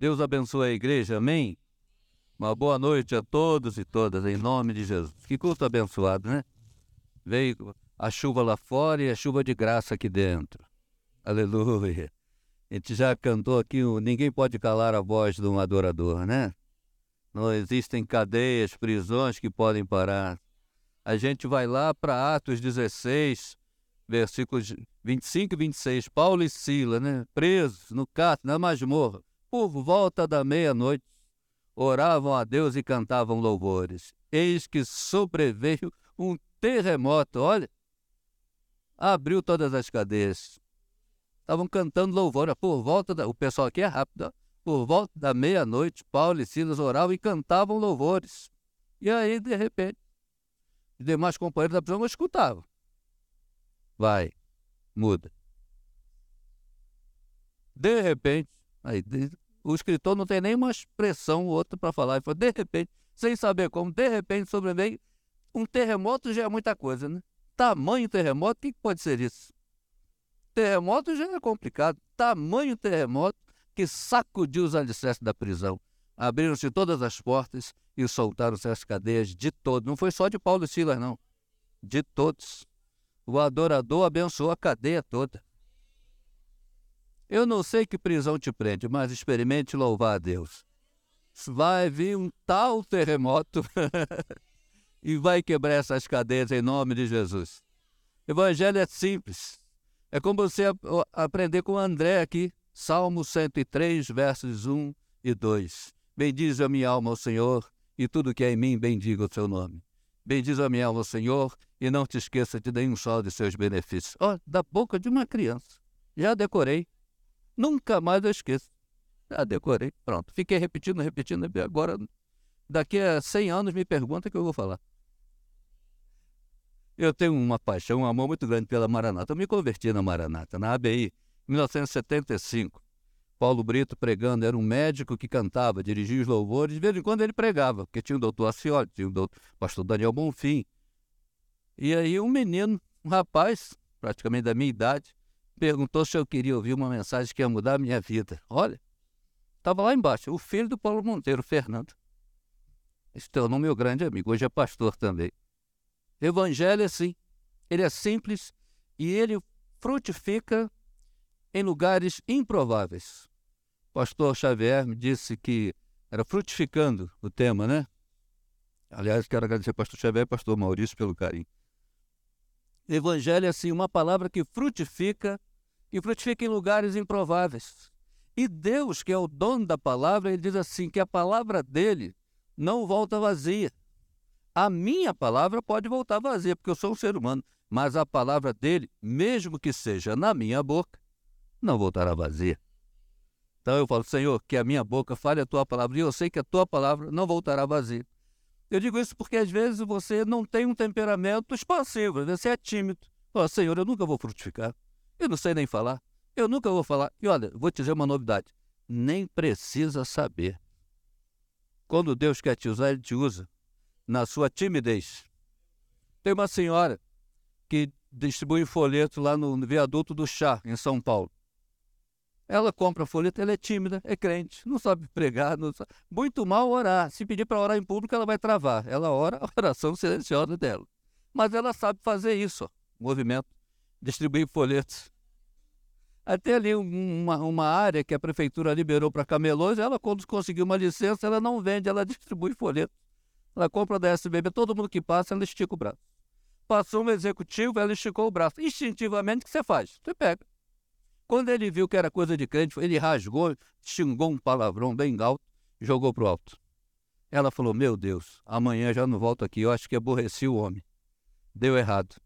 Deus abençoe a igreja, amém? Uma boa noite a todos e todas, em nome de Jesus. Que culto abençoado, né? Veio a chuva lá fora e a chuva de graça aqui dentro. Aleluia. A gente já cantou aqui, ninguém pode calar a voz de um adorador, né? Não existem cadeias, prisões que podem parar. A gente vai lá para Atos 16, versículos 25 e 26. Paulo e Sila, né? Presos no cárcere, na masmorra, por volta da meia-noite, oravam a Deus e cantavam louvores. Eis que sobreveio um terremoto, olha, abriu todas as cadeias. Estavam cantando louvor, por volta da, o pessoal aqui é rápido, por volta da meia-noite, Paulo e Silas oravam e cantavam louvores. E aí, de repente, os demais companheiros da prisão escutavam. Vai, muda. De repente, aí, o escritor não tem nenhuma expressão outra para falar. Ele falou, de repente, sem saber como, de repente sobreveio um terremoto já é muita coisa, né? Tamanho terremoto, o que pode ser isso? Terremoto já é complicado. Tamanho terremoto que sacudiu os alicerces da prisão. Abriram-se todas as portas e soltaram-se as cadeias de todos. Não foi só de Paulo e Silas, não. De todos. O adorador abençoou a cadeia toda. Eu não sei que prisão te prende, mas experimente louvar a Deus. Vai vir um tal terremoto e vai quebrar essas cadeias em nome de Jesus. Evangelho é simples. É como você aprender com André aqui, Salmo 103, versos 1 e 2. Bendize a minha alma ao Senhor, e tudo que é em mim bendiga o seu nome. Bendize a minha alma ao Senhor, e não te esqueça de nenhum só de seus benefícios. Ó, oh, da boca de uma criança. Já decorei. Nunca mais eu esqueço. Já decorei. Pronto. Fiquei repetindo, repetindo. Agora, daqui a 100 anos, me pergunta o que eu vou falar. Eu tenho uma paixão, um amor muito grande pela Maranata. Eu me converti na Maranata, na ABI, em 1975. Paulo Brito pregando, era um médico que cantava, dirigia os louvores, de vez em quando ele pregava, porque tinha o doutor Acioli, tinha o doutor, pastor Daniel Bonfim. E aí um menino, um rapaz, praticamente da minha idade, perguntou se eu queria ouvir uma mensagem que ia mudar a minha vida. Olha, estava lá embaixo, o filho do Paulo Monteiro, Fernando. Esse tornou meu grande amigo, hoje é pastor também. Evangelho é assim, ele é simples e ele frutifica em lugares improváveis. pastor Xavier me disse que era frutificando o tema, né? Aliás, quero agradecer ao pastor Xavier e pastor Maurício pelo carinho. Evangelho é assim, uma palavra que frutifica e frutifica em lugares improváveis. E Deus, que é o dono da palavra, ele diz assim: que a palavra dele não volta vazia. A minha palavra pode voltar vazia, porque eu sou um ser humano, mas a palavra dele, mesmo que seja na minha boca, não voltará vazia. Então eu falo, Senhor, que a minha boca fale a tua palavra, e eu sei que a tua palavra não voltará vazia. Eu digo isso porque às vezes você não tem um temperamento expansivo, você é tímido. Fala, Senhor, eu nunca vou frutificar. Eu não sei nem falar. Eu nunca vou falar. E olha, vou te dizer uma novidade. Nem precisa saber. Quando Deus quer te usar, Ele te usa na sua timidez. Tem uma senhora que distribui folheto lá no viaduto do chá, em São Paulo. Ela compra folheto, ela é tímida, é crente, não sabe pregar, não sabe... muito mal orar. Se pedir para orar em público, ela vai travar. Ela ora a oração silenciosa dela. Mas ela sabe fazer isso, ó, movimento distribuir folhetos. Até ali uma, uma área que a prefeitura liberou para camelôs, ela quando conseguiu uma licença, ela não vende, ela distribui folhetos. Ela compra da SBB, todo mundo que passa, ela estica o braço. Passou um executivo, ela esticou o braço. Instintivamente, o que você faz? Você pega. Quando ele viu que era coisa de crente, ele rasgou, xingou um palavrão bem alto, jogou pro alto. Ela falou: Meu Deus, amanhã já não volto aqui, eu acho que aborreci o homem. Deu errado.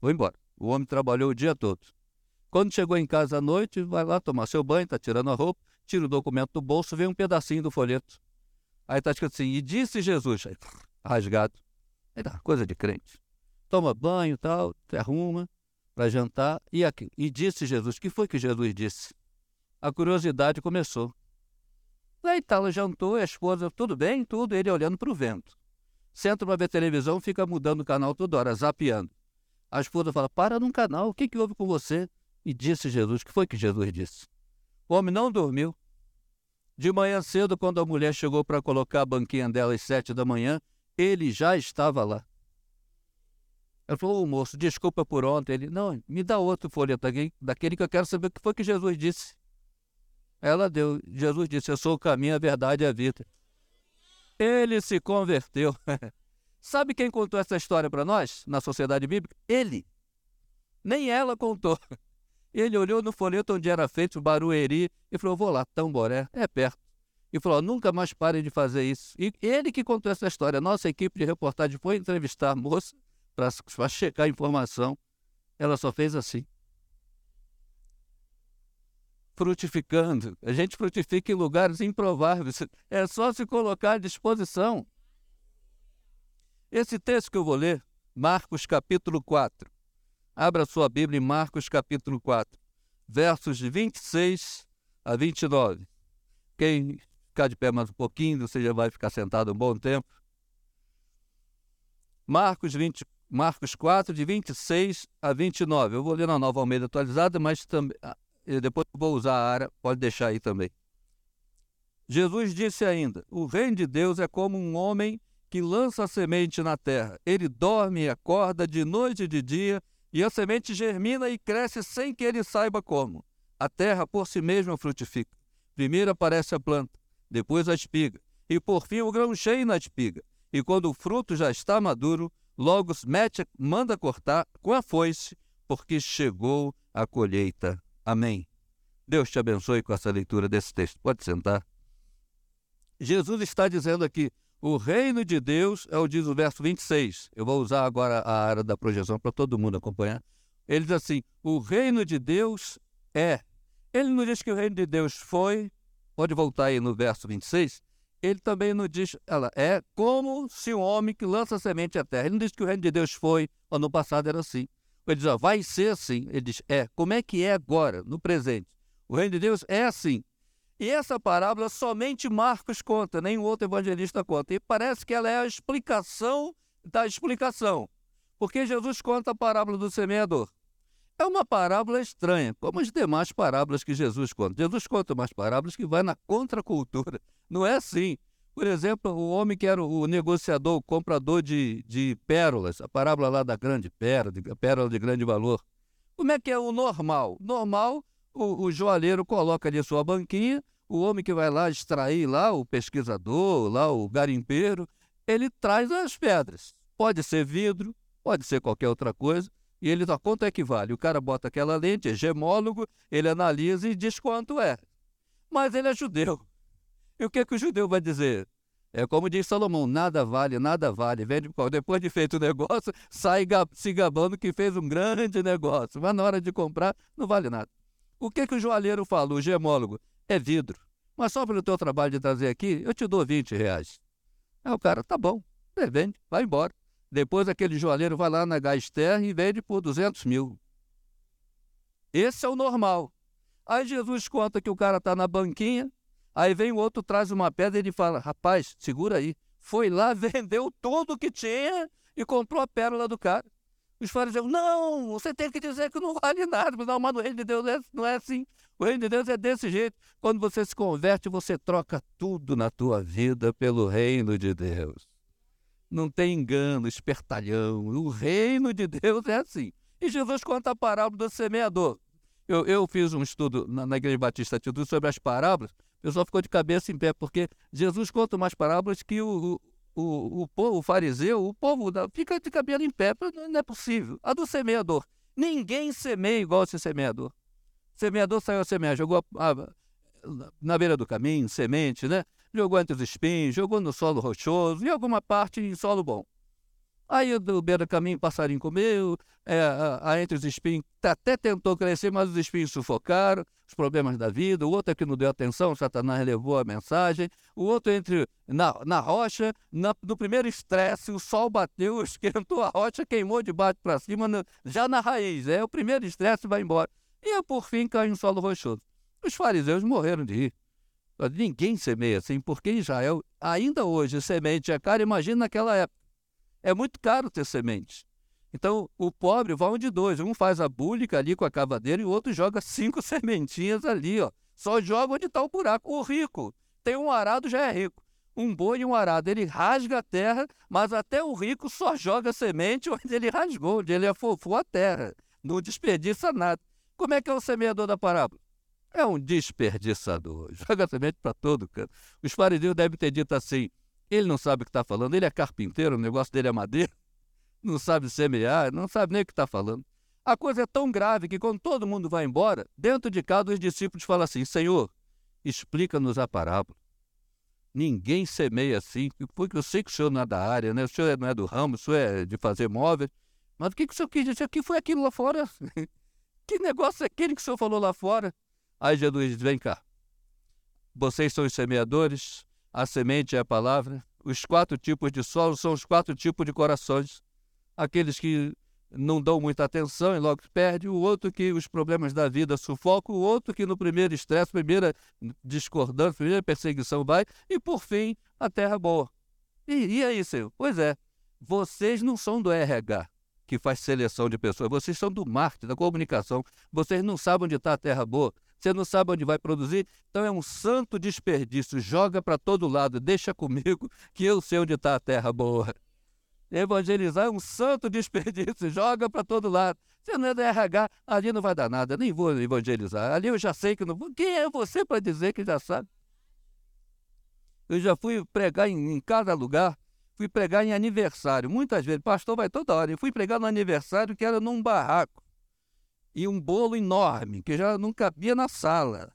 Vou embora. O homem trabalhou o dia todo. Quando chegou em casa à noite, vai lá tomar seu banho, está tirando a roupa, tira o documento do bolso, vê um pedacinho do folheto. Aí está escrito assim, e disse Jesus, aí, rasgado. Aí tá, coisa de crente. Toma banho e tal, se arruma para jantar, e aqui. E disse Jesus, o que foi que Jesus disse? A curiosidade começou. Aí tá, ela jantou, a esposa, tudo bem, tudo, ele olhando para o vento. Senta para ver televisão, fica mudando o canal toda hora, zapeando. A esposa fala: Para num canal, o que, que houve com você? E disse Jesus: que foi que Jesus disse? O homem não dormiu. De manhã cedo, quando a mulher chegou para colocar a banquinha dela às sete da manhã, ele já estava lá. Ela falou, ô moço, desculpa por ontem. Ele, não, me dá outro folheto daquele que eu quero saber o que foi que Jesus disse. Ela deu. Jesus disse, eu sou o caminho, a verdade e a vida. Ele se converteu. Sabe quem contou essa história para nós na sociedade bíblica? Ele. Nem ela contou. Ele olhou no folheto onde era feito o Barueri e falou: Vou lá, Tamboré, é perto. E falou: Nunca mais pare de fazer isso. E ele que contou essa história. Nossa equipe de reportagem foi entrevistar a moça para checar a informação. Ela só fez assim. Frutificando. A gente frutifica em lugares improváveis. É só se colocar à disposição. Esse texto que eu vou ler, Marcos capítulo 4. Abra sua Bíblia em Marcos capítulo 4, versos de 26 a 29. Quem ficar de pé mais um pouquinho, você já vai ficar sentado um bom tempo. Marcos 20, Marcos 4, de 26 a 29. Eu vou ler na nova Almeida atualizada, mas também, ah, depois vou usar a área, pode deixar aí também. Jesus disse ainda: O reino de Deus é como um homem que lança a semente na terra. Ele dorme e acorda de noite e de dia, e a semente germina e cresce sem que ele saiba como. A terra por si mesma frutifica. Primeiro aparece a planta, depois a espiga, e por fim o grão cheio na espiga. E quando o fruto já está maduro, Logo, mete, manda cortar com a foice, porque chegou a colheita. Amém. Deus te abençoe com essa leitura desse texto. Pode sentar. Jesus está dizendo aqui: o reino de Deus, é o diz o verso 26. Eu vou usar agora a área da projeção para todo mundo acompanhar. Ele diz assim: o reino de Deus é. Ele não diz que o reino de Deus foi. Pode voltar aí no verso 26 ele também não diz, ela é como se um homem que lança semente à terra. Ele não diz que o reino de Deus foi, ou no passado era assim. Ele diz, ó, vai ser assim. Ele diz, é. Como é que é agora, no presente? O reino de Deus é assim. E essa parábola somente Marcos conta, nem o outro evangelista conta. E parece que ela é a explicação da explicação. Porque Jesus conta a parábola do semeador. É uma parábola estranha, como as demais parábolas que Jesus conta. Jesus conta umas parábolas que vai na contracultura. Não é assim. Por exemplo, o homem que era o negociador, o comprador de, de pérolas, a parábola lá da grande pérola, de, pérola de grande valor. Como é que é o normal? Normal, o, o joalheiro coloca ali a sua banquinha, o homem que vai lá extrair lá, o pesquisador, lá o garimpeiro, ele traz as pedras. Pode ser vidro, pode ser qualquer outra coisa, e ele dá quanto é que vale. O cara bota aquela lente, é gemólogo, ele analisa e diz quanto é. Mas ele é judeu. E o que, é que o judeu vai dizer? É como diz Salomão: nada vale, nada vale. Depois de feito o negócio, sai se gabando que fez um grande negócio. Mas na hora de comprar, não vale nada. O que, que o joalheiro fala, o gemólogo? É vidro. Mas só pelo teu trabalho de trazer aqui, eu te dou 20 reais. Aí o cara, tá bom, vende, vai embora. Depois aquele joalheiro vai lá na Gaster e vende por 200 mil. Esse é o normal. Aí Jesus conta que o cara está na banquinha, aí vem o outro, traz uma pedra e ele fala: rapaz, segura aí. Foi lá, vendeu tudo que tinha e comprou a pérola do cara. Os fariseus, não, você tem que dizer que não vale nada. Não, mas o reino de Deus é, não é assim. O reino de Deus é desse jeito. Quando você se converte, você troca tudo na tua vida pelo reino de Deus não tem engano, espertalhão. O reino de Deus é assim. E Jesus conta a parábola do semeador. Eu, eu fiz um estudo na, na Igreja Batista tudo sobre as parábolas, o pessoal ficou de cabeça em pé, porque Jesus conta umas parábolas que o, o, o, povo, o fariseu, o povo fica de cabelo em pé, não é possível. A do semeador. Ninguém semeia igual esse semeador. Semeador saiu a semear, jogou a, a, na beira do caminho, semente, né? jogou entre os espinhos, jogou no solo rochoso e alguma parte em solo bom. Aí do beira caminho o passarinho comeu, é, a, a, entre os espinhos até tentou crescer, mas os espinhos sufocaram, os problemas da vida. O outro é que não deu atenção, Satanás levou a mensagem. O outro entre na, na rocha, na, no primeiro estresse, o sol bateu, esquentou a rocha, queimou de baixo para cima, no, já na raiz. É o primeiro estresse vai embora. E por fim caiu em solo rochoso. Os fariseus morreram de rir. Ninguém semeia assim, porque Israel, ainda hoje, semente é caro, imagina naquela época. É muito caro ter semente. Então, o pobre vai de dois. Um faz a búlica ali com a cavadeira e o outro joga cinco sementinhas ali, ó. Só joga onde está o buraco. O rico tem um arado já é rico. Um boi e um arado, ele rasga a terra, mas até o rico só joga semente onde ele rasgou, onde ele afofou a terra. Não desperdiça nada. Como é que é o semeador da parábola? É um desperdiçador. Joga semente para todo canto. Os fariseus devem ter dito assim: ele não sabe o que está falando, ele é carpinteiro, o negócio dele é madeira, não sabe semear, não sabe nem o que está falando. A coisa é tão grave que quando todo mundo vai embora, dentro de casa os discípulos falam assim: Senhor, explica-nos a parábola. Ninguém semeia assim, porque eu sei que o senhor não é da área, né? o senhor não é do ramo, o senhor é de fazer móveis. Mas o que, que o senhor quis dizer? O que foi aquilo lá fora? que negócio é aquele que o senhor falou lá fora? Aí Jesus diz: Vem cá. Vocês são os semeadores, a semente é a palavra. Os quatro tipos de solo são os quatro tipos de corações. Aqueles que não dão muita atenção e logo perde, o outro que os problemas da vida sufocam, o outro que no primeiro estresse, primeira discordância, primeira perseguição vai, e por fim, a terra boa. E, e aí, Senhor? Pois é, vocês não são do RH, que faz seleção de pessoas, vocês são do marketing, da comunicação, vocês não sabem onde está a terra boa, você não sabe onde vai produzir, então é um santo desperdício. Joga para todo lado, deixa comigo que eu sei onde está a terra boa. Evangelizar é um santo desperdício, joga para todo lado. Você não é da RH, ali não vai dar nada, nem vou evangelizar. Ali eu já sei que não vou. Quem é você para dizer que já sabe? Eu já fui pregar em, em cada lugar, fui pregar em aniversário. Muitas vezes, pastor vai toda hora. Eu fui pregar no aniversário que era num barraco e um bolo enorme, que já não cabia na sala.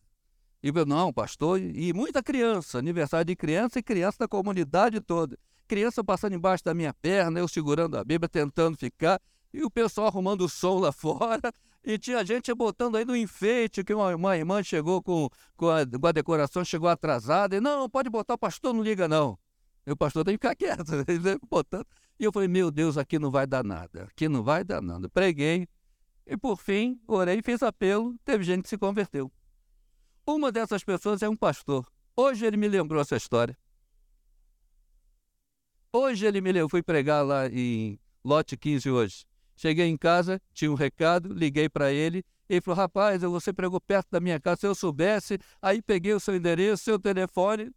E eu, não, pastor, e muita criança, aniversário de criança e criança da comunidade toda. Criança passando embaixo da minha perna, eu segurando a Bíblia, tentando ficar, e o pessoal arrumando o som lá fora. E tinha gente botando aí no enfeite, que uma, uma irmã chegou com, com, a, com a decoração, chegou atrasada, e não, pode botar, o pastor não liga não. E o pastor tem que ficar quieto, botando. E eu falei, meu Deus, aqui não vai dar nada, aqui não vai dar nada. Preguei, e por fim, orei, fiz apelo, teve gente que se converteu. Uma dessas pessoas é um pastor. Hoje ele me lembrou essa história. Hoje ele me lembrou, fui pregar lá em Lote 15 hoje. Cheguei em casa, tinha um recado, liguei para ele. Ele falou: Rapaz, você pregou perto da minha casa. Se eu soubesse, aí peguei o seu endereço, seu telefone.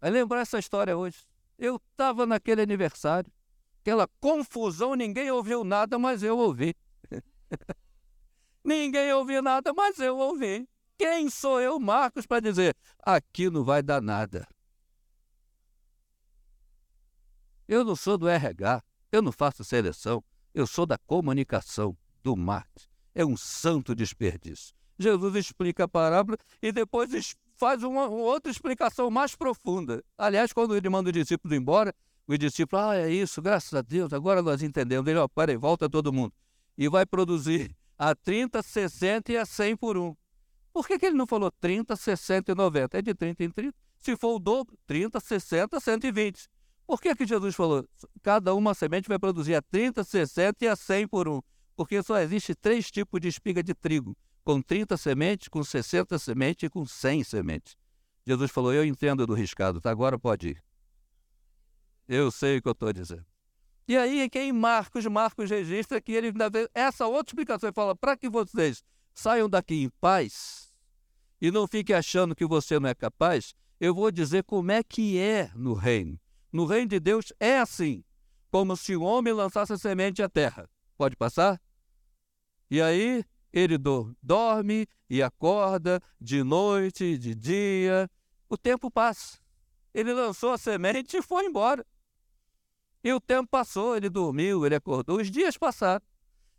Aí lembrar essa história hoje. Eu estava naquele aniversário, aquela confusão, ninguém ouviu nada, mas eu ouvi. Ninguém ouviu nada, mas eu ouvi. Quem sou eu, Marcos, para dizer aqui não vai dar nada? Eu não sou do RH, eu não faço seleção, eu sou da comunicação, do marketing. É um santo desperdício. Jesus explica a parábola e depois faz uma, uma outra explicação mais profunda. Aliás, quando ele manda o discípulo embora, o discípulo, ah, é isso, graças a Deus, agora nós entendemos. Ele, ó, peraí, volta todo mundo e vai produzir a 30, 60 e a 100 por um. Por que, que ele não falou 30, 60 e 90? É de 30 em 30. Se for o dobro, 30, 60, 120. Por que, que Jesus falou? Cada uma semente vai produzir a 30, 60 e a 100 por um. Porque só existe três tipos de espiga de trigo: com 30 sementes, com 60 sementes e com 100 sementes. Jesus falou: Eu entendo do riscado, tá? agora pode ir. Eu sei o que eu estou dizendo. E aí, quem Marcos, Marcos registra que ele ainda vê essa outra explicação. Ele fala: para que vocês saiam daqui em paz e não fiquem achando que você não é capaz, eu vou dizer como é que é no reino. No reino de Deus é assim, como se o homem lançasse a semente à terra. Pode passar? E aí, ele do, dorme e acorda de noite, de dia. O tempo passa. Ele lançou a semente e foi embora. E o tempo passou, ele dormiu, ele acordou, os dias passaram.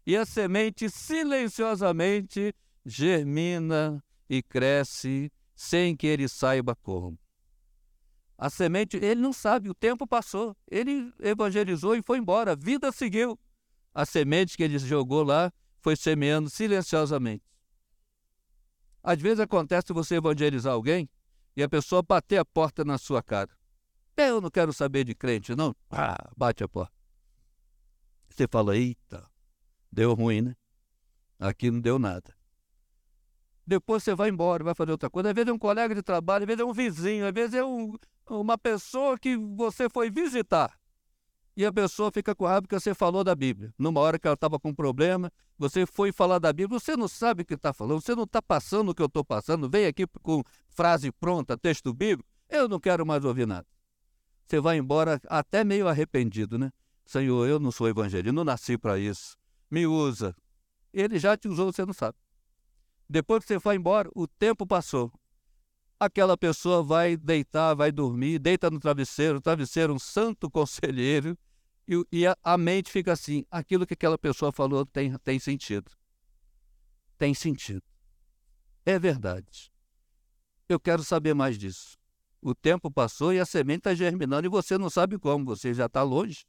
E a semente silenciosamente germina e cresce sem que ele saiba como. A semente, ele não sabe, o tempo passou. Ele evangelizou e foi embora, a vida seguiu. A semente que ele jogou lá foi semeando silenciosamente. Às vezes acontece você evangelizar alguém e a pessoa bater a porta na sua cara. Eu não quero saber de crente, não. Ah, bate a porta. Você fala, eita, deu ruim, né? Aqui não deu nada. Depois você vai embora, vai fazer outra coisa. Às vezes é um colega de trabalho, às vezes é um vizinho, às vezes é um, uma pessoa que você foi visitar. E a pessoa fica com raiva porque você falou da Bíblia. Numa hora que ela estava com um problema, você foi falar da Bíblia, você não sabe o que está falando, você não está passando o que eu estou passando, vem aqui com frase pronta, texto bíblico, eu não quero mais ouvir nada. Você vai embora até meio arrependido, né? Senhor, eu não sou evangelista, não nasci para isso. Me usa. Ele já te usou, você não sabe. Depois que você vai embora, o tempo passou. Aquela pessoa vai deitar, vai dormir, deita no travesseiro, travesseiro um santo conselheiro, e, e a, a, mente fica assim: aquilo que aquela pessoa falou tem, tem sentido. Tem sentido. É verdade. Eu quero saber mais disso. O tempo passou e a semente está germinando e você não sabe como, você já está longe.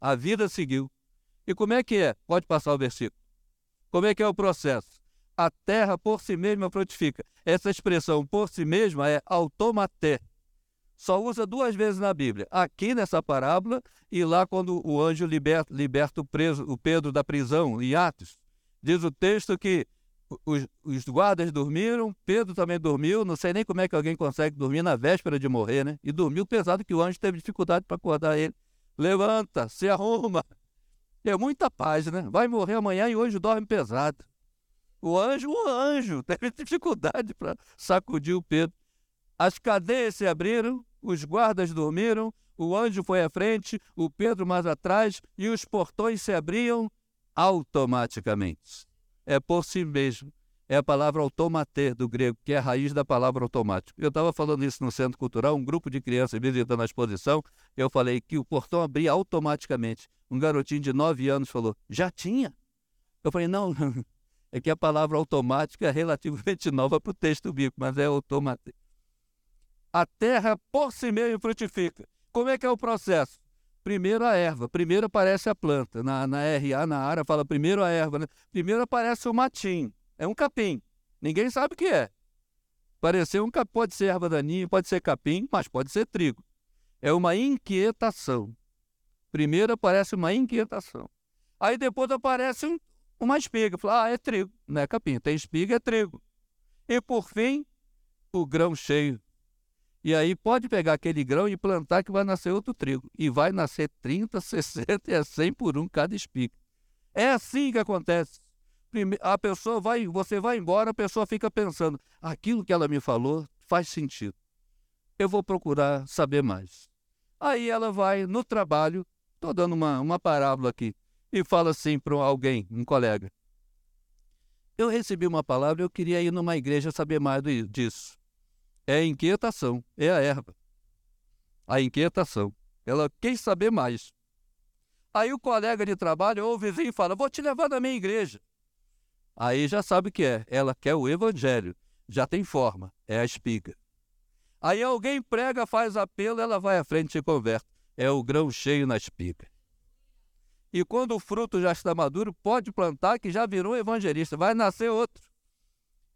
A vida seguiu. E como é que é? Pode passar o versículo. Como é que é o processo? A terra por si mesma frutifica. Essa expressão por si mesma é automaté. Só usa duas vezes na Bíblia. Aqui nessa parábola e lá quando o anjo liberta, liberta o, preso, o Pedro da prisão, em Atos. Diz o texto que os, os, guardas dormiram, Pedro também dormiu. Não sei nem como é que alguém consegue dormir na véspera de morrer, né? E dormiu pesado que o anjo teve dificuldade para acordar ele. Levanta, se arruma. É muita paz, né? Vai morrer amanhã e hoje dorme pesado. O anjo, o anjo, teve dificuldade para sacudir o Pedro. As cadeias se abriram, os guardas dormiram, o anjo foi à frente, o Pedro mais atrás e os portões se abriam automaticamente. É por si mesmo. É a palavra automater do grego, que é a raiz da palavra automático. Eu estava falando isso no Centro Cultural, um grupo de crianças visitando a exposição. Eu falei que o portão abria automaticamente. Um garotinho de 9 anos falou: Já tinha? Eu falei: Não, é que a palavra automática é relativamente nova para o texto bíblico, mas é automática. A terra por si mesma frutifica. Como é que é o processo? Primeiro a erva, primeiro aparece a planta. Na, na RA, na área, fala primeiro a erva. Né? Primeiro aparece o matinho, é um capim. Ninguém sabe o que é. Parecer um capim, pode ser erva daninha, pode ser capim, mas pode ser trigo. É uma inquietação. Primeiro aparece uma inquietação. Aí depois aparece um, uma espiga. Fala, ah, é trigo, não é capim. Tem espiga, é trigo. E por fim, o grão cheio. E aí pode pegar aquele grão e plantar que vai nascer outro trigo. E vai nascer 30, 60 e é 100 por um cada espiga. É assim que acontece. A pessoa vai, você vai embora, a pessoa fica pensando, aquilo que ela me falou faz sentido. Eu vou procurar saber mais. Aí ela vai no trabalho, estou dando uma, uma parábola aqui e fala assim para alguém, um colega: Eu recebi uma palavra, eu queria ir numa igreja saber mais disso. É a inquietação, é a erva. A inquietação. Ela quer saber mais. Aí o colega de trabalho ou o vizinho fala: Vou te levar na minha igreja. Aí já sabe o que é. Ela quer o evangelho. Já tem forma. É a espiga. Aí alguém prega, faz apelo, ela vai à frente e converte. É o grão cheio na espiga. E quando o fruto já está maduro, pode plantar que já virou evangelista, vai nascer outro.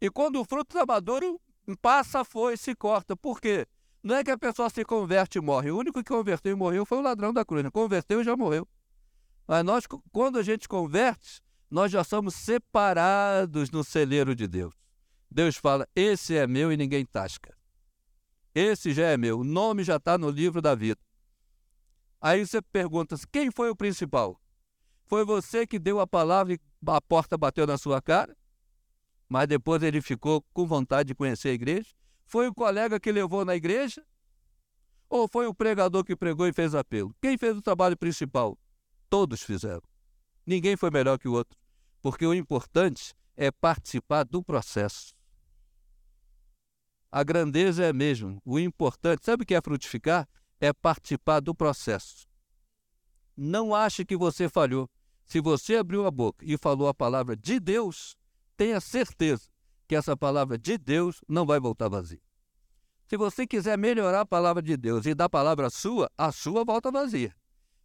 E quando o fruto está maduro, passa, foi, se corta. Por quê? Não é que a pessoa se converte e morre. O único que converteu e morreu foi o ladrão da cruz. Né? Converteu e já morreu. Mas nós, quando a gente converte, nós já somos separados no celeiro de Deus. Deus fala: esse é meu e ninguém tasca. Esse já é meu. O nome já está no livro da vida. Aí você pergunta: quem foi o principal? Foi você que deu a palavra e a porta bateu na sua cara? Mas depois ele ficou com vontade de conhecer a igreja? Foi o colega que levou na igreja? Ou foi o pregador que pregou e fez apelo? Quem fez o trabalho principal? Todos fizeram. Ninguém foi melhor que o outro. Porque o importante é participar do processo. A grandeza é mesmo. O importante, sabe o que é frutificar? É participar do processo. Não ache que você falhou. Se você abriu a boca e falou a palavra de Deus, tenha certeza que essa palavra de Deus não vai voltar vazia. Se você quiser melhorar a palavra de Deus e dar a palavra sua, a sua volta vazia.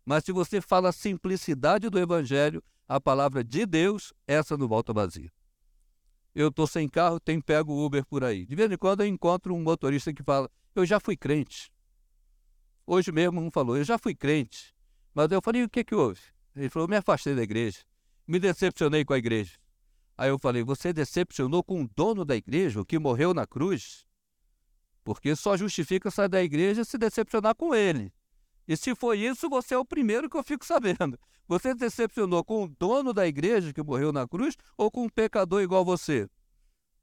Mas se você fala a simplicidade do Evangelho, a palavra de Deus, essa não volta vazia. Eu estou sem carro, tem pego Uber por aí. De vez em quando eu encontro um motorista que fala: Eu já fui crente. Hoje mesmo um falou: Eu já fui crente. Mas eu falei: O que, que houve? Ele falou: me afastei da igreja, me decepcionei com a igreja. Aí eu falei: você decepcionou com o dono da igreja, o que morreu na cruz? Porque só justifica sair da igreja se decepcionar com ele. E se foi isso, você é o primeiro que eu fico sabendo. Você decepcionou com o dono da igreja que morreu na cruz ou com um pecador igual você?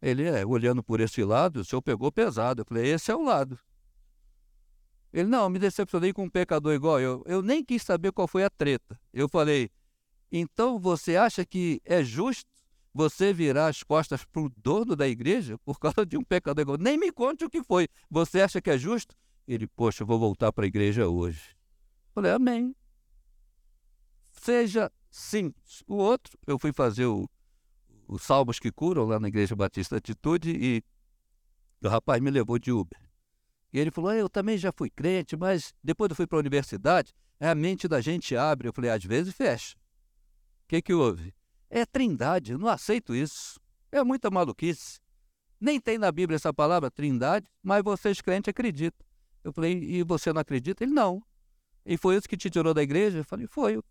Ele é, olhando por esse lado, o senhor pegou pesado. Eu falei, esse é o lado. Ele, não, me decepcionei com um pecador igual eu. Eu nem quis saber qual foi a treta. Eu falei, então você acha que é justo você virar as costas para o dono da igreja por causa de um pecador igual? Nem me conte o que foi. Você acha que é justo? Ele, poxa, eu vou voltar para a igreja hoje. Eu falei, amém. Seja simples. O outro, eu fui fazer o, o Salmos que Curam lá na Igreja Batista Atitude e o rapaz me levou de Uber. E ele falou, eu também já fui crente, mas depois eu fui para a universidade, a mente da gente abre. Eu falei, às vezes fecha. O que, que houve? É trindade, não aceito isso. É muita maluquice. Nem tem na Bíblia essa palavra trindade, mas vocês crentes acreditam. Eu falei, e você não acredita? Ele, não. E foi isso que te tirou da igreja? Eu falei, foi.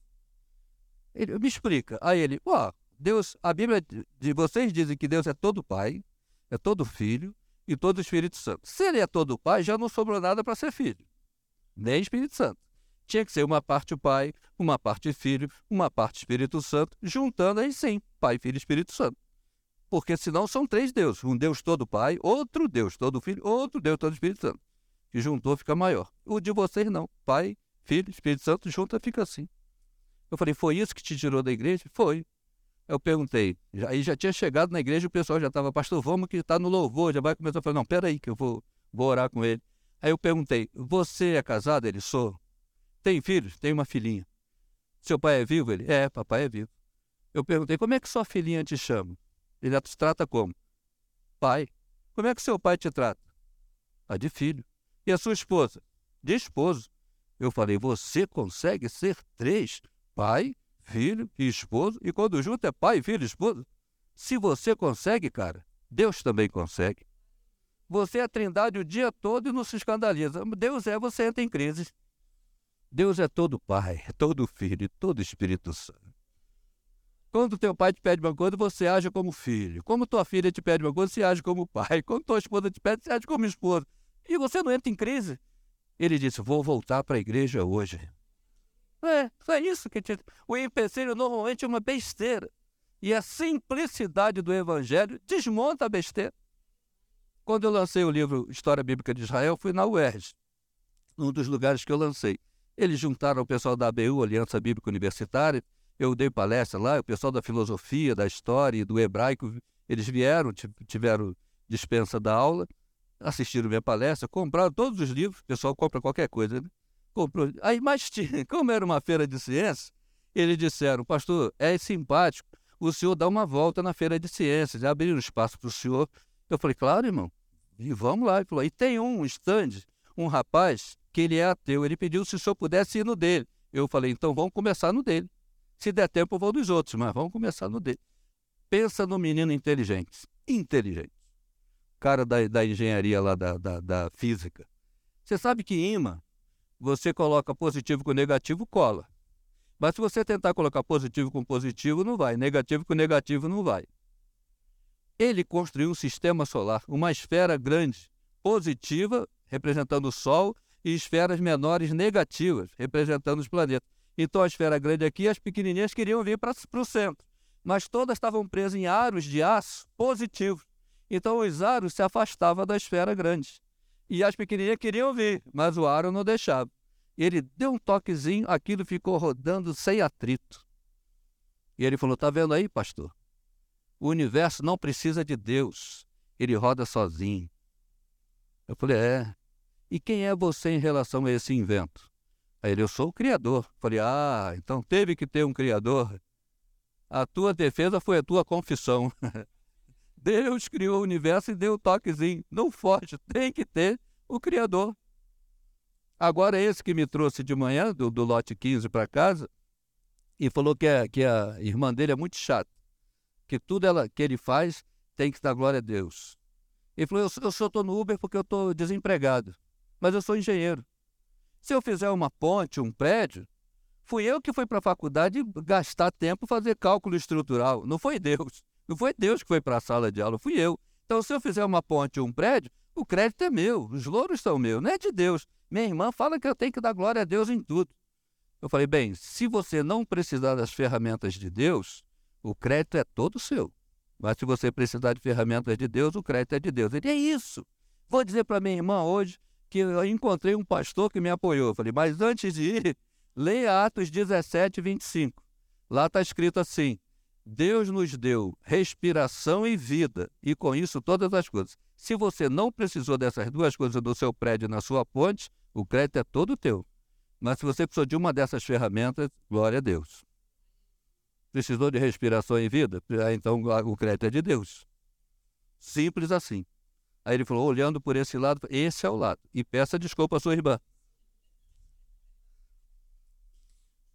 Ele, me explica. Aí ele, ó, Deus, a Bíblia de vocês dizem que Deus é todo Pai, é todo Filho e todo Espírito Santo. Se ele é todo Pai, já não sobrou nada para ser Filho, nem Espírito Santo. Tinha que ser uma parte Pai, uma parte Filho, uma parte Espírito Santo, juntando aí sim, Pai, Filho e Espírito Santo. Porque senão são três deuses, um Deus todo Pai, outro Deus todo Filho, outro Deus todo Espírito Santo que juntou fica maior. O de vocês não. Pai, Filho, Espírito Santo, junta fica assim. Eu falei, foi isso que te tirou da igreja? Foi. Eu perguntei, aí já tinha chegado na igreja, o pessoal já estava, pastor, vamos que está no louvor, já vai começar. Eu falei, não, peraí, que eu vou, vou orar com ele. Aí eu perguntei, você é casado? Ele, sou. Tem filhos? Tem uma filhinha. Seu pai é vivo? Ele, é, papai é vivo. Eu perguntei, como é que sua filhinha te chama? Ele te trata como? Pai. Como é que seu pai te trata? Ah, de filho. E a sua esposa? De esposo. Eu falei, você consegue ser três? Pai, filho e esposo? E quando junto é pai, filho e esposo? Se você consegue, cara, Deus também consegue. Você é a trindade o dia todo e não se escandaliza. Deus é, você entra em crise. Deus é todo Pai, todo Filho e todo Espírito Santo. Quando teu pai te pede uma coisa, você age como filho. Como tua filha te pede uma coisa, você age como pai. Quando tua esposa te pede, você age como esposa. E você não entra em crise. Ele disse: Vou voltar para a igreja hoje. É, é isso que te... o empecilho normalmente é uma besteira. E a simplicidade do evangelho desmonta a besteira. Quando eu lancei o livro História Bíblica de Israel, fui na UERJ, um dos lugares que eu lancei. Eles juntaram o pessoal da ABU, Aliança Bíblica Universitária, eu dei palestra lá, o pessoal da filosofia, da história e do hebraico, eles vieram, tiveram dispensa da aula, assistiram minha palestra, compraram todos os livros, o pessoal compra qualquer coisa, né? Comprou. Aí, mas como era uma feira de ciências, eles disseram, pastor, é simpático, o senhor dá uma volta na feira de ciências, abriram espaço para o senhor. Eu falei, claro, irmão, e vamos lá. Ele falou, e tem um stand, um rapaz, que ele é ateu, ele pediu se o senhor pudesse ir no dele. Eu falei, então vamos começar no dele. Se der tempo, eu vou dos outros, mas vamos começar no dele. Pensa no menino inteligente. Inteligente cara da, da engenharia lá da, da, da física. Você sabe que imã, você coloca positivo com negativo, cola. Mas se você tentar colocar positivo com positivo, não vai. Negativo com negativo, não vai. Ele construiu um sistema solar, uma esfera grande, positiva, representando o Sol, e esferas menores negativas, representando os planetas. Então a esfera grande aqui, as pequenininhas queriam vir para o centro. Mas todas estavam presas em aros de aço positivos. Então os aros se afastavam da esfera grande. E as pequenininhas queriam vir, mas o aro não deixava. Ele deu um toquezinho, aquilo ficou rodando sem atrito. E ele falou: Está vendo aí, pastor? O universo não precisa de Deus, ele roda sozinho. Eu falei: É. E quem é você em relação a esse invento? Aí ele: Eu sou o Criador. Falei: Ah, então teve que ter um Criador. A tua defesa foi a tua confissão. Deus criou o universo e deu o um toquezinho. Não forte, tem que ter o Criador. Agora, esse que me trouxe de manhã, do, do lote 15 para casa, e falou que, a, que a irmã dele é muito chata, que tudo ela, que ele faz tem que dar glória a Deus. Ele falou: Eu, eu só estou no Uber porque eu estou desempregado, mas eu sou engenheiro. Se eu fizer uma ponte, um prédio, fui eu que fui para a faculdade gastar tempo fazer cálculo estrutural, não foi Deus. Não foi Deus que foi para a sala de aula, fui eu. Então, se eu fizer uma ponte ou um prédio, O crédito é meu, os louros são meus, não é de Deus. Minha irmã fala que eu tenho que dar glória a Deus em tudo. Eu falei, bem, se você não precisar das ferramentas de Deus, o crédito é todo seu. Mas se você precisar de ferramentas de Deus, o crédito é de Deus. Ele é isso. Vou dizer para minha irmã hoje que eu encontrei um pastor que me apoiou. Falei, mas antes de ir, leia Atos 17, 25. Lá está escrito assim: Deus nos deu respiração e vida, e com isso todas as coisas. Se você não precisou dessas duas coisas no seu prédio na sua ponte, o crédito é todo teu. Mas se você precisou de uma dessas ferramentas, glória a Deus. Precisou de respiração e vida? Ah, então o crédito é de Deus. Simples assim. Aí ele falou, olhando por esse lado, esse é o lado. E peça desculpa à sua irmã.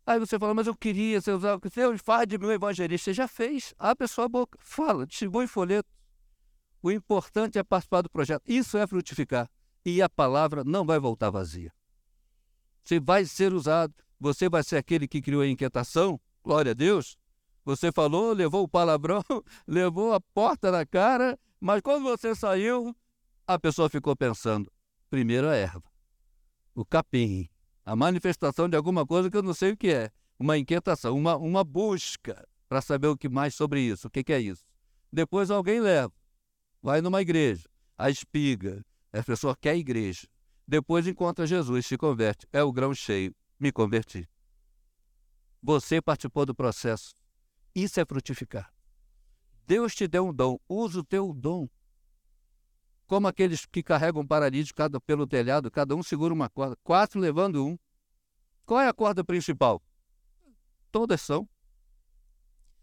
Aí você fala, mas eu queria, você usar, Deus faz de um evangelista. Você já fez. Abre a sua boca, fala, distribui folheto. O importante é participar do projeto. Isso é frutificar. E a palavra não vai voltar vazia. Você vai ser usado. Você vai ser aquele que criou a inquietação. Glória a Deus. Você falou, levou o palavrão, levou a porta na cara, mas quando você saiu, a pessoa ficou pensando: primeiro a erva, o capim, a manifestação de alguma coisa que eu não sei o que é, uma inquietação, uma, uma busca para saber o que mais sobre isso, o que, que é isso. Depois alguém leva, vai numa igreja, a espiga, a pessoa quer a igreja. Depois encontra Jesus, se converte. É o grão cheio. Me converti. Você participou do processo. Isso é frutificar. Deus te deu um dom, usa o teu dom. Como aqueles que carregam um paralítico cada, pelo telhado, cada um segura uma corda, quatro levando um. Qual é a corda principal? Todas são.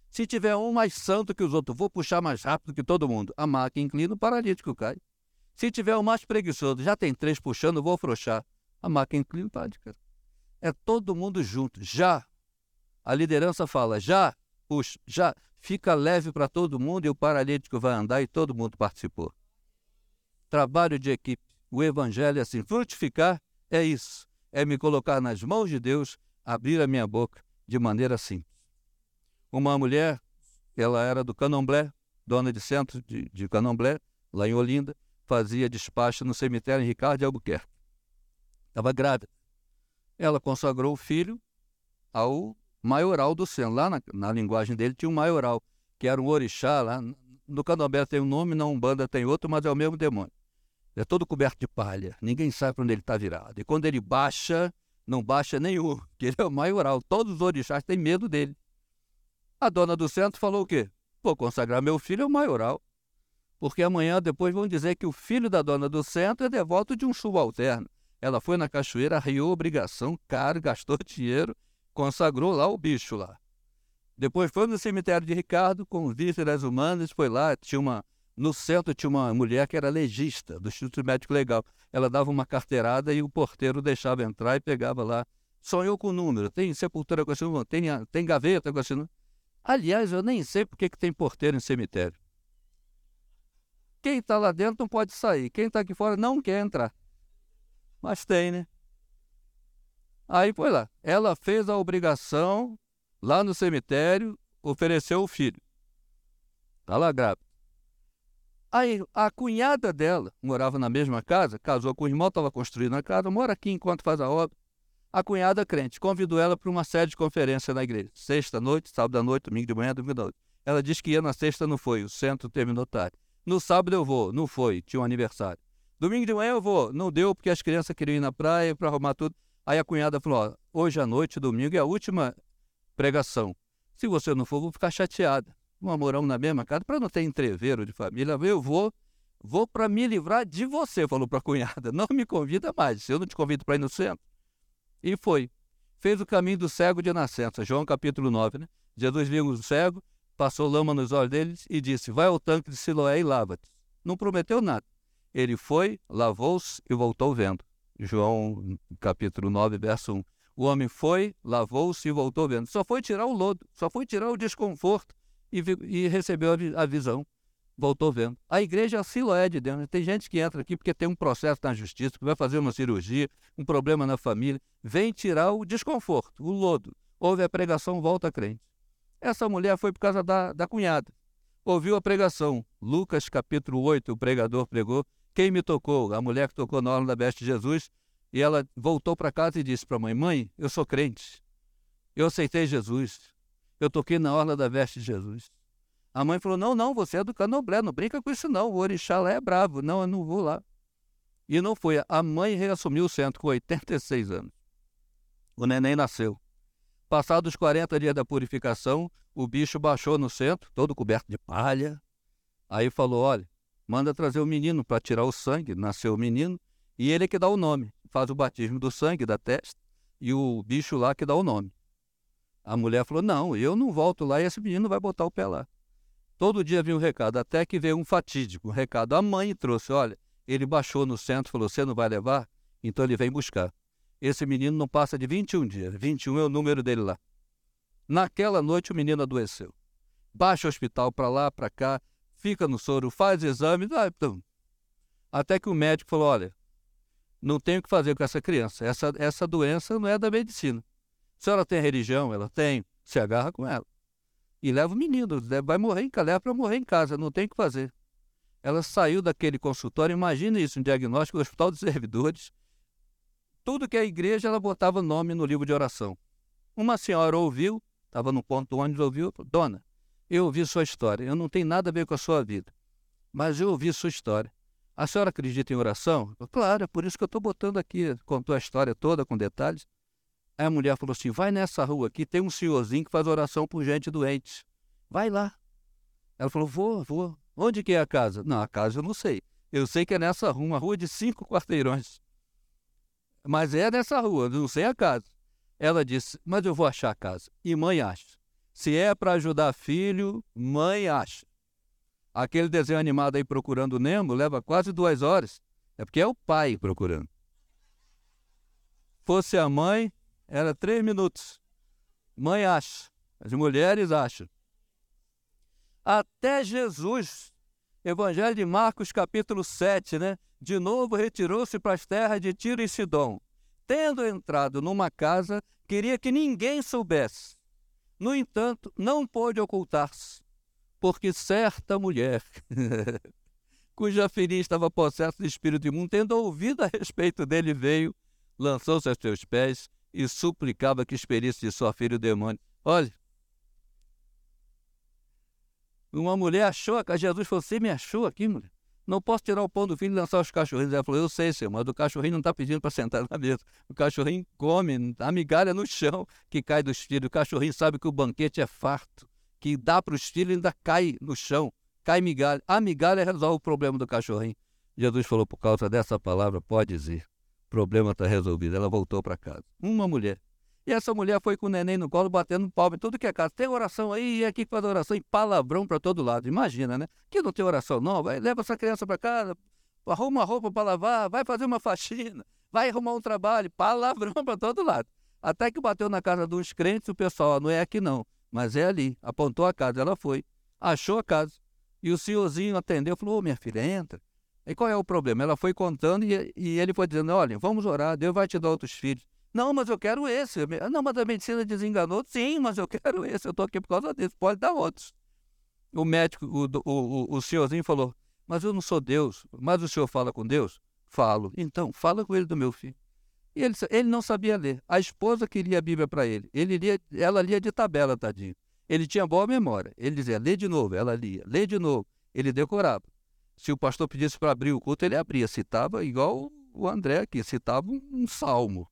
Se tiver um mais santo que os outros, vou puxar mais rápido que todo mundo. A máquina inclina, o paralítico cai. Se tiver um mais preguiçoso, já tem três puxando, vou afrouxar. A máquina inclina, o paralítico É todo mundo junto. Já. A liderança fala, já puxa, já fica leve para todo mundo e o paralítico vai andar e todo mundo participou. Trabalho de equipe. O evangelho é assim. Frutificar é isso. É me colocar nas mãos de Deus, abrir a minha boca de maneira simples. Uma mulher, ela era do Canomblé, dona de centro de, de Canomblé, lá em Olinda, fazia despacho no cemitério em Ricardo de Albuquerque. Estava grávida. Ela consagrou o filho ao maioral do centro. Lá na, na, linguagem dele tinha um maioral, que era um orixá. Lá no candomblé tem um nome, na Umbanda tem outro, mas é o mesmo demônio. É todo coberto de palha, ninguém sabe para onde ele está virado. E quando ele baixa, não baixa nenhum, que ele é o maioral. Todos os orixás têm medo dele. A dona do centro falou o quê? Vou consagrar meu filho ao maioral. Porque amanhã depois vão dizer que o filho da dona do centro é devoto de um subalterno. Ela foi na cachoeira, arriou obrigação, caro, gastou dinheiro consagrou lá o bicho lá. Depois foi no cemitério de Ricardo, com vísceras humanas, foi lá, tinha uma. No centro tinha uma mulher que era legista do Instituto Médico Legal. Ela dava uma carteirada e o porteiro deixava entrar e pegava lá. Sonhou com o número, tem sepultura com esse número, tem, tem gaveta com esse número. Aliás, eu nem sei por que tem porteiro em cemitério. Quem está lá dentro não pode sair, quem está aqui fora não quer entrar. Mas tem, né? Aí foi lá. Ela fez a obrigação lá no cemitério, ofereceu o filho. Está lá grávida. Aí a cunhada dela morava na mesma casa, casou com o irmão, estava construindo a casa, mora aqui enquanto faz a obra. A cunhada crente convidou ela para uma série de conferência na igreja. Sexta noite, sábado à noite, domingo de manhã, domingo à noite. Ela disse que ia na sexta, não foi, o centro terminou tarde. No sábado eu vou, não foi, tinha um aniversário. Domingo de manhã eu vou, não deu porque as crianças queriam ir na praia para arrumar tudo. Aí a cunhada falou: ó, hoje à noite, domingo, é a última pregação. Se você não for, vou ficar chateada. Nós moramos na mesma casa para não ter entreveiro de família. Eu vou, vou para me livrar de você, falou para a cunhada. Não me convida mais, eu não te convido para ir no centro. E foi. Fez o caminho do cego de nascença, João capítulo 9, né? Jesus viu o cego, passou lama nos olhos deles e disse: Vai ao tanque de Siloé e lava-te. Não prometeu nada. Ele foi, lavou-se e voltou vendo. João capítulo 9, verso 1. O homem foi, lavou-se e voltou vendo. Só foi tirar o lodo, só foi tirar o desconforto e, e recebeu a, visão. Voltou vendo. A igreja é Siloé de Deus. Né? Tem gente que entra aqui porque tem um processo na justiça, que vai fazer uma cirurgia, um problema na família. Vem tirar o desconforto, o lodo. Houve a pregação, volta a crente. Essa mulher foi por causa da, da cunhada. Ouviu a pregação. Lucas capítulo 8, o pregador pregou Quem me tocou? A mulher que tocou na hora da veste de Jesus. E ela voltou para casa e disse para a mãe: Mãe, eu sou crente. Eu aceitei Jesus. Eu toquei na orla da veste de Jesus. A mãe falou: Não, não, você é do canoblé, não brinca com isso não. O orixá lá é bravo. Não, eu não vou lá. E não foi. A mãe reassumiu o centro com 86 anos. O neném nasceu. Passados 40 dias da purificação, o bicho baixou no centro, todo coberto de palha. Aí falou: Olha, manda trazer o menino para tirar o sangue. Nasceu o menino e ele é que dá o nome. Faz o batismo do sangue da testa e o bicho lá que dá o nome. A mulher falou: Não, eu não volto lá e esse menino vai botar o pé lá. Todo dia vinha um recado, até que veio um fatídico um recado. A mãe trouxe: Olha, ele baixou no centro falou: Você não vai levar? Então ele vem buscar. Esse menino não passa de 21 dias. 21 é o número dele lá. Naquela noite o menino adoeceu. Baixa o hospital para lá, para cá, fica no soro, faz exame. Até que o médico falou: Olha, não tem o que fazer com essa criança. Essa, essa doença não é da medicina. Se ela tem religião, ela tem, se agarra com ela. E leva o menino, vai morrer em casa, leva para morrer em casa, não tem o que fazer. Ela saiu daquele consultório, imagina isso, um diagnóstico do Hospital dos Servidores. Tudo que a igreja, ela botava nome no livro de oração. Uma senhora ouviu, estava no ponto do ônibus, ouviu, dona, eu ouvi sua história, eu não tenho nada a ver com a sua vida, mas eu ouvi sua história. A senhora acredita em oração? Claro, é por isso que eu estou botando aqui, contou a história toda com detalhes. Aí a mulher falou assim: vai nessa rua aqui, tem um senhorzinho que faz oração por gente doente. Vai lá. Ela falou: vou, vou. Onde que é a casa? Não, a casa eu não sei. Eu sei que é nessa rua, uma rua de cinco quarteirões. Mas é nessa rua, não sei a casa. Ela disse: mas eu vou achar a casa. E mãe acha. Se é para ajudar filho, mãe acha. Aquele desenho animado aí procurando o Nemo leva quase duas horas. É porque é o pai procurando. Fosse a mãe, era três minutos. Mãe acha, as mulheres acham. Até Jesus, Evangelho de Marcos, capítulo 7, né? De novo retirou-se para as terras de Tiro e Sidom. Tendo entrado numa casa, queria que ninguém soubesse. No entanto, não pôde ocultar-se, porque certa mulher, cuja filha estava possessa de espírito imundo, tendo ouvido a respeito dele, veio, lançou-se aos seus pés e suplicava que expelisse de sua filha o demônio. Olha, uma mulher achou, Jesus falou, você me achou aqui, mulher? Não posso tirar o pão do filho e lançar os cachorrinhos. Ela falou, eu sei, senhor, mas o cachorrinho não está pedindo para sentar na mesa. O cachorrinho come, a migalha no chão que cai dos filhos. O cachorrinho sabe que o banquete é farto, que dá para os filhos e ainda cai no chão, cai migalha. A migalha resolve o problema do cachorrinho. Jesus falou, por causa dessa palavra, pode ir problema está resolvido. Ela voltou para casa. Uma mulher. E essa mulher foi com o neném no colo, batendo palma em tudo que é casa. Tem oração aí, e aqui faz oração, e palavrão para todo lado. Imagina, né? Que não tem oração, não. Vai, leva essa criança para casa, arruma uma roupa para lavar, vai fazer uma faxina, vai arrumar um trabalho, palavrão para todo lado. Até que bateu na casa dos crentes, o pessoal, não é aqui não, mas é ali. Apontou a casa, ela foi, achou a casa. E o senhorzinho atendeu, falou: Ô, minha filha, entra. E qual é o problema? Ela foi contando e, e ele foi dizendo: olha, vamos orar, Deus vai te dar outros filhos. Não, mas eu quero esse. Não, mas a medicina desenganou. Sim, mas eu quero esse. Eu estou aqui por causa desse. Pode dar outros. O médico, o, o, o, o senhorzinho falou: Mas eu não sou Deus. Mas o senhor fala com Deus? Falo. Então, fala com ele do meu filho. E ele, ele não sabia ler. A esposa queria a Bíblia para ele. ele lia, ela lia de tabela, tadinho. Ele tinha boa memória. Ele dizia: lê de novo. Ela lia. Lê de novo. Ele decorava. Se o pastor pedisse para abrir o culto, ele abria, citava igual o André aqui, citava um, salmo.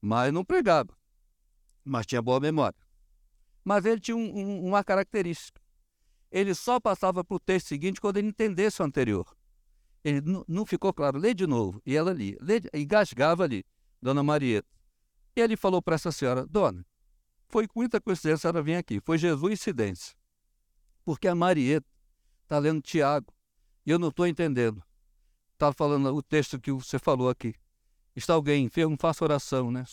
Mas não pregava. Mas tinha boa memória. Mas ele tinha um, um, uma característica. Ele só passava para o texto seguinte quando ele entendesse o anterior. Ele não ficou claro, lê de novo. E ela lia, lê, engasgava ali, Dona Marieta. E ele falou para essa senhora, Dona, foi muita coincidência ela vir aqui, foi Jesus incidência. Porque a Marieta está lendo Tiago. E eu não estou entendendo. Está falando o texto que você falou aqui. Está alguém enfermo, faça oração, né?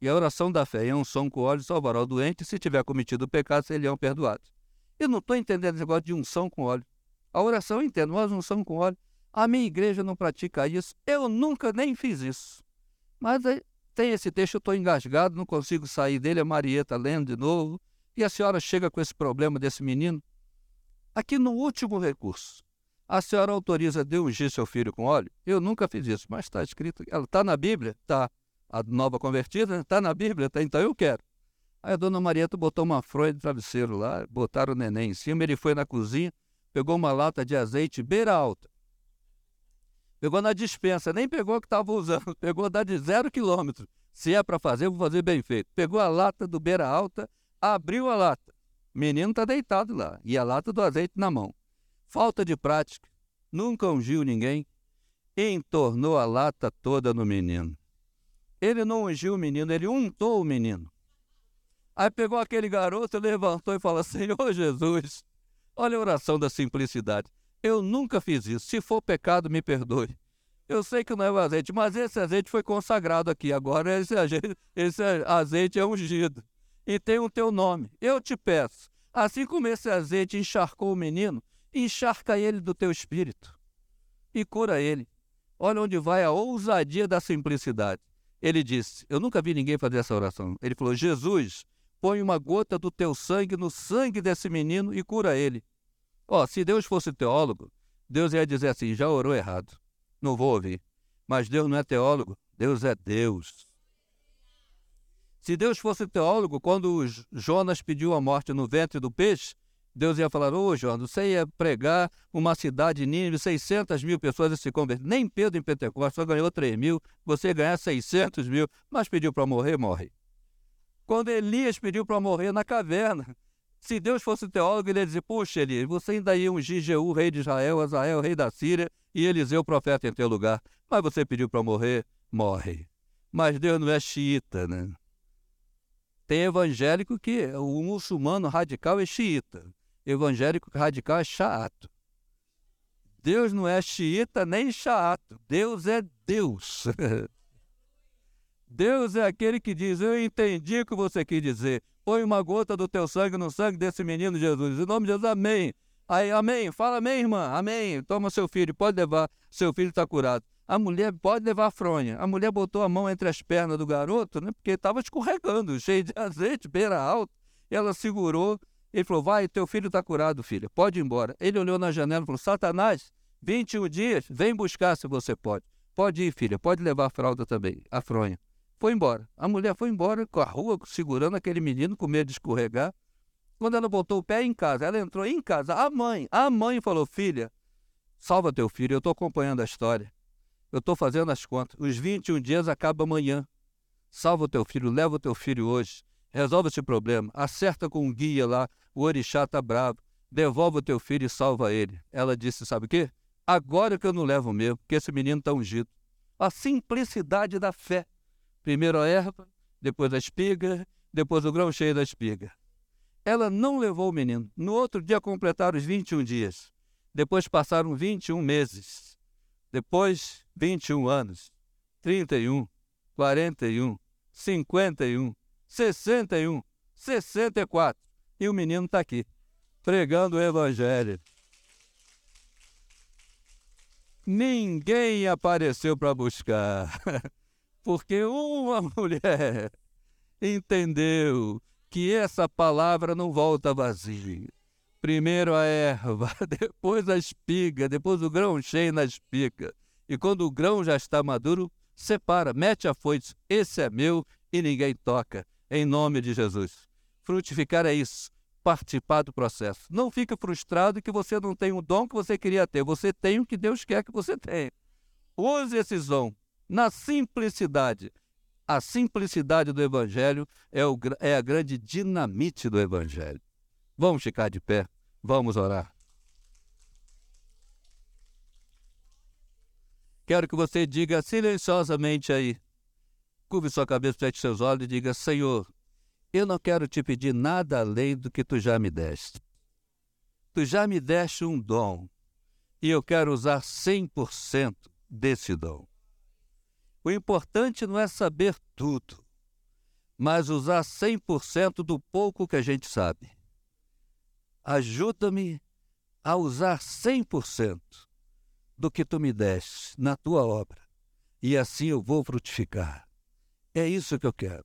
E a oração da fé é um som com óleo salvará o doente, e se tiver cometido pecado, serão perdoados. Eu não estou entendendo esse negócio de unção com óleo. A oração eu entendo, mas unção com óleo. A minha igreja não pratica isso. Eu nunca nem fiz isso. Mas tem esse texto, eu estou engasgado, não consigo sair dele. A Marieta lendo de novo. E a senhora chega com esse problema desse menino. Aqui no último recurso, A senhora autoriza de ungir seu filho com óleo? Eu nunca fiz isso, mas está escrito. Ela está na Bíblia? Está. A nova convertida está na Bíblia? Tá, então eu quero. Aí a dona Marieta botou uma fronha de travesseiro lá, botaram o neném em cima, ele foi na cozinha, pegou uma lata de azeite beira alta. Pegou na dispensa, nem pegou o que estava usando, pegou da de zero quilômetro. Se é para fazer, vou fazer bem feito. Pegou a lata do beira alta, abriu a lata. Menino está deitado lá, e a lata do azeite na mão falta de prática, nunca ungiu ninguém, entornou a lata toda no menino. Ele não ungiu o menino, ele untou o menino. Aí pegou aquele garoto, levantou e falou: Senhor Jesus, olha a oração da simplicidade. Eu nunca fiz isso. Se for pecado, me perdoe. Eu sei que não é o azeite, mas esse azeite foi consagrado aqui. Agora esse azeite, esse azeite é ungido. E tem o teu nome. Eu te peço, assim como esse azeite encharcou o menino, encharca ele do teu espírito e cura ele. Olha onde vai a ousadia da simplicidade. Ele disse: Eu nunca vi ninguém fazer essa oração. Ele falou: Jesus, põe uma gota do teu sangue no sangue desse menino e cura ele. Ó, oh, se Deus fosse teólogo, Deus ia dizer assim: já orou errado. Não vou ouvir. Mas Deus não é teólogo, Deus é Deus. Se Deus fosse teólogo, quando Jonas pediu a morte no ventre do peixe, Deus ia falar, ô Jonas, você ia pregar uma cidade Nínive, 600 mil pessoas se converter. Nem Pedro em Pentecostes só ganhou 3 mil, você ia ganhar 600 mil, mas pediu para morrer, morre. Quando Elias pediu para morrer na caverna, se Deus fosse teólogo, ele ia dizer, puxa Elias, você ainda ia ungir Jeú, rei de Israel, Azael, rei da Síria, e Eliseu, profeta, em teu lugar. Mas você pediu para morrer, morre. Mas Deus não é xiita, né? Tem evangélico que o muçulmano radical é xiita evangélico radical é chato. Deus não é xiita nem chato. Deus é Deus. Deus é aquele que diz: Eu entendi o que você quis dizer. Põe uma gota do teu sangue no sangue desse menino Jesus. Em nome de Jesus, amém. Aí, amém. Fala amém, irmã. Amém. Toma seu filho, pode levar. Seu filho está curado. A mulher pode levar a fronha. A mulher botou a mão entre as pernas do garoto, né? Porque estava escorregando, cheio de azeite, beira alta. Ela segurou ele falou: Vai, teu filho está curado, filha, pode ir embora. Ele olhou na janela e falou: Satanás, 21 dias, vem buscar se você pode. Pode ir, filha, pode levar a fralda também, a fronha. Foi embora. A mulher foi embora com a rua, segurando aquele menino com medo de escorregar. Quando ela botou o pé em casa, ela entrou em casa. A mãe, a mãe falou: Filha, salva teu filho, eu estou acompanhando a história. Eu estou fazendo as contas. Os 21 dias acabam amanhã. Salva o teu filho, leva o teu filho hoje resolve esse problema, acerta com um guia lá, o orixá está bravo, devolve o teu filho e salva ele. Ela disse, sabe o quê? Agora que eu não levo mesmo, porque esse menino está ungido. A simplicidade da fé. Primeiro a erva, depois a espiga, depois o grão cheio da espiga. Ela não levou o menino. No outro dia completaram os 21 dias. Depois passaram 21 meses. Depois, 21 anos. 31, 41, 51, 61, 64. E o menino está aqui, pregando o Evangelho. Ninguém apareceu para buscar, porque uma mulher entendeu que essa palavra não volta vazia. Primeiro a erva, depois a espiga, depois o grão cheio na espiga. E quando o grão já está maduro, separa, mete a foice. Esse é meu e ninguém toca em nome de Jesus. Frutificar é isso, participar do processo. Não fique frustrado que você não tem o dom que você queria ter. Você tem o que Deus quer que você tenha. Use esse dom na simplicidade. A simplicidade do Evangelho é, o, é a grande dinamite do Evangelho. Vamos ficar de pé, vamos orar. Quero que você diga silenciosamente aí, Curve sua cabeça, feche seus olhos e diga: Senhor, eu não quero te pedir nada além do que tu já me deste. Tu já me deste um dom e eu quero usar 100% desse dom. O importante não é saber tudo, mas usar 100% do pouco que a gente sabe. Ajuda-me a usar 100% do que tu me deste na tua obra, e assim eu vou frutificar. É isso que eu quero.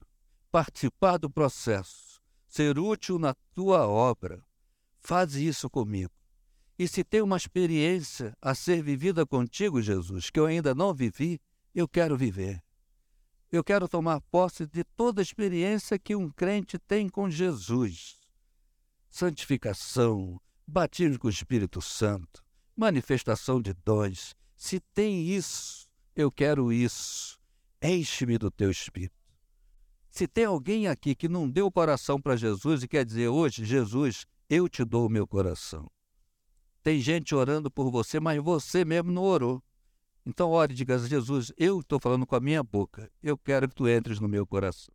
Participar do processo, ser útil na tua obra. Faz isso comigo. E se tem uma experiência a ser vivida contigo, Jesus, que eu ainda não vivi, eu quero viver. Eu quero tomar posse de toda a experiência que um crente tem com Jesus. Santificação, batismo com o Espírito Santo, manifestação de dons. Se tem isso, eu quero isso. Enche-me do teu Espírito. Se tem alguém aqui que não deu o coração para Jesus e quer dizer hoje, Jesus, eu te dou o meu coração. Tem gente orando por você, mas você mesmo não orou. Então ore e diga, Jesus, eu estou falando com a minha boca. Eu quero que tu entres no meu coração.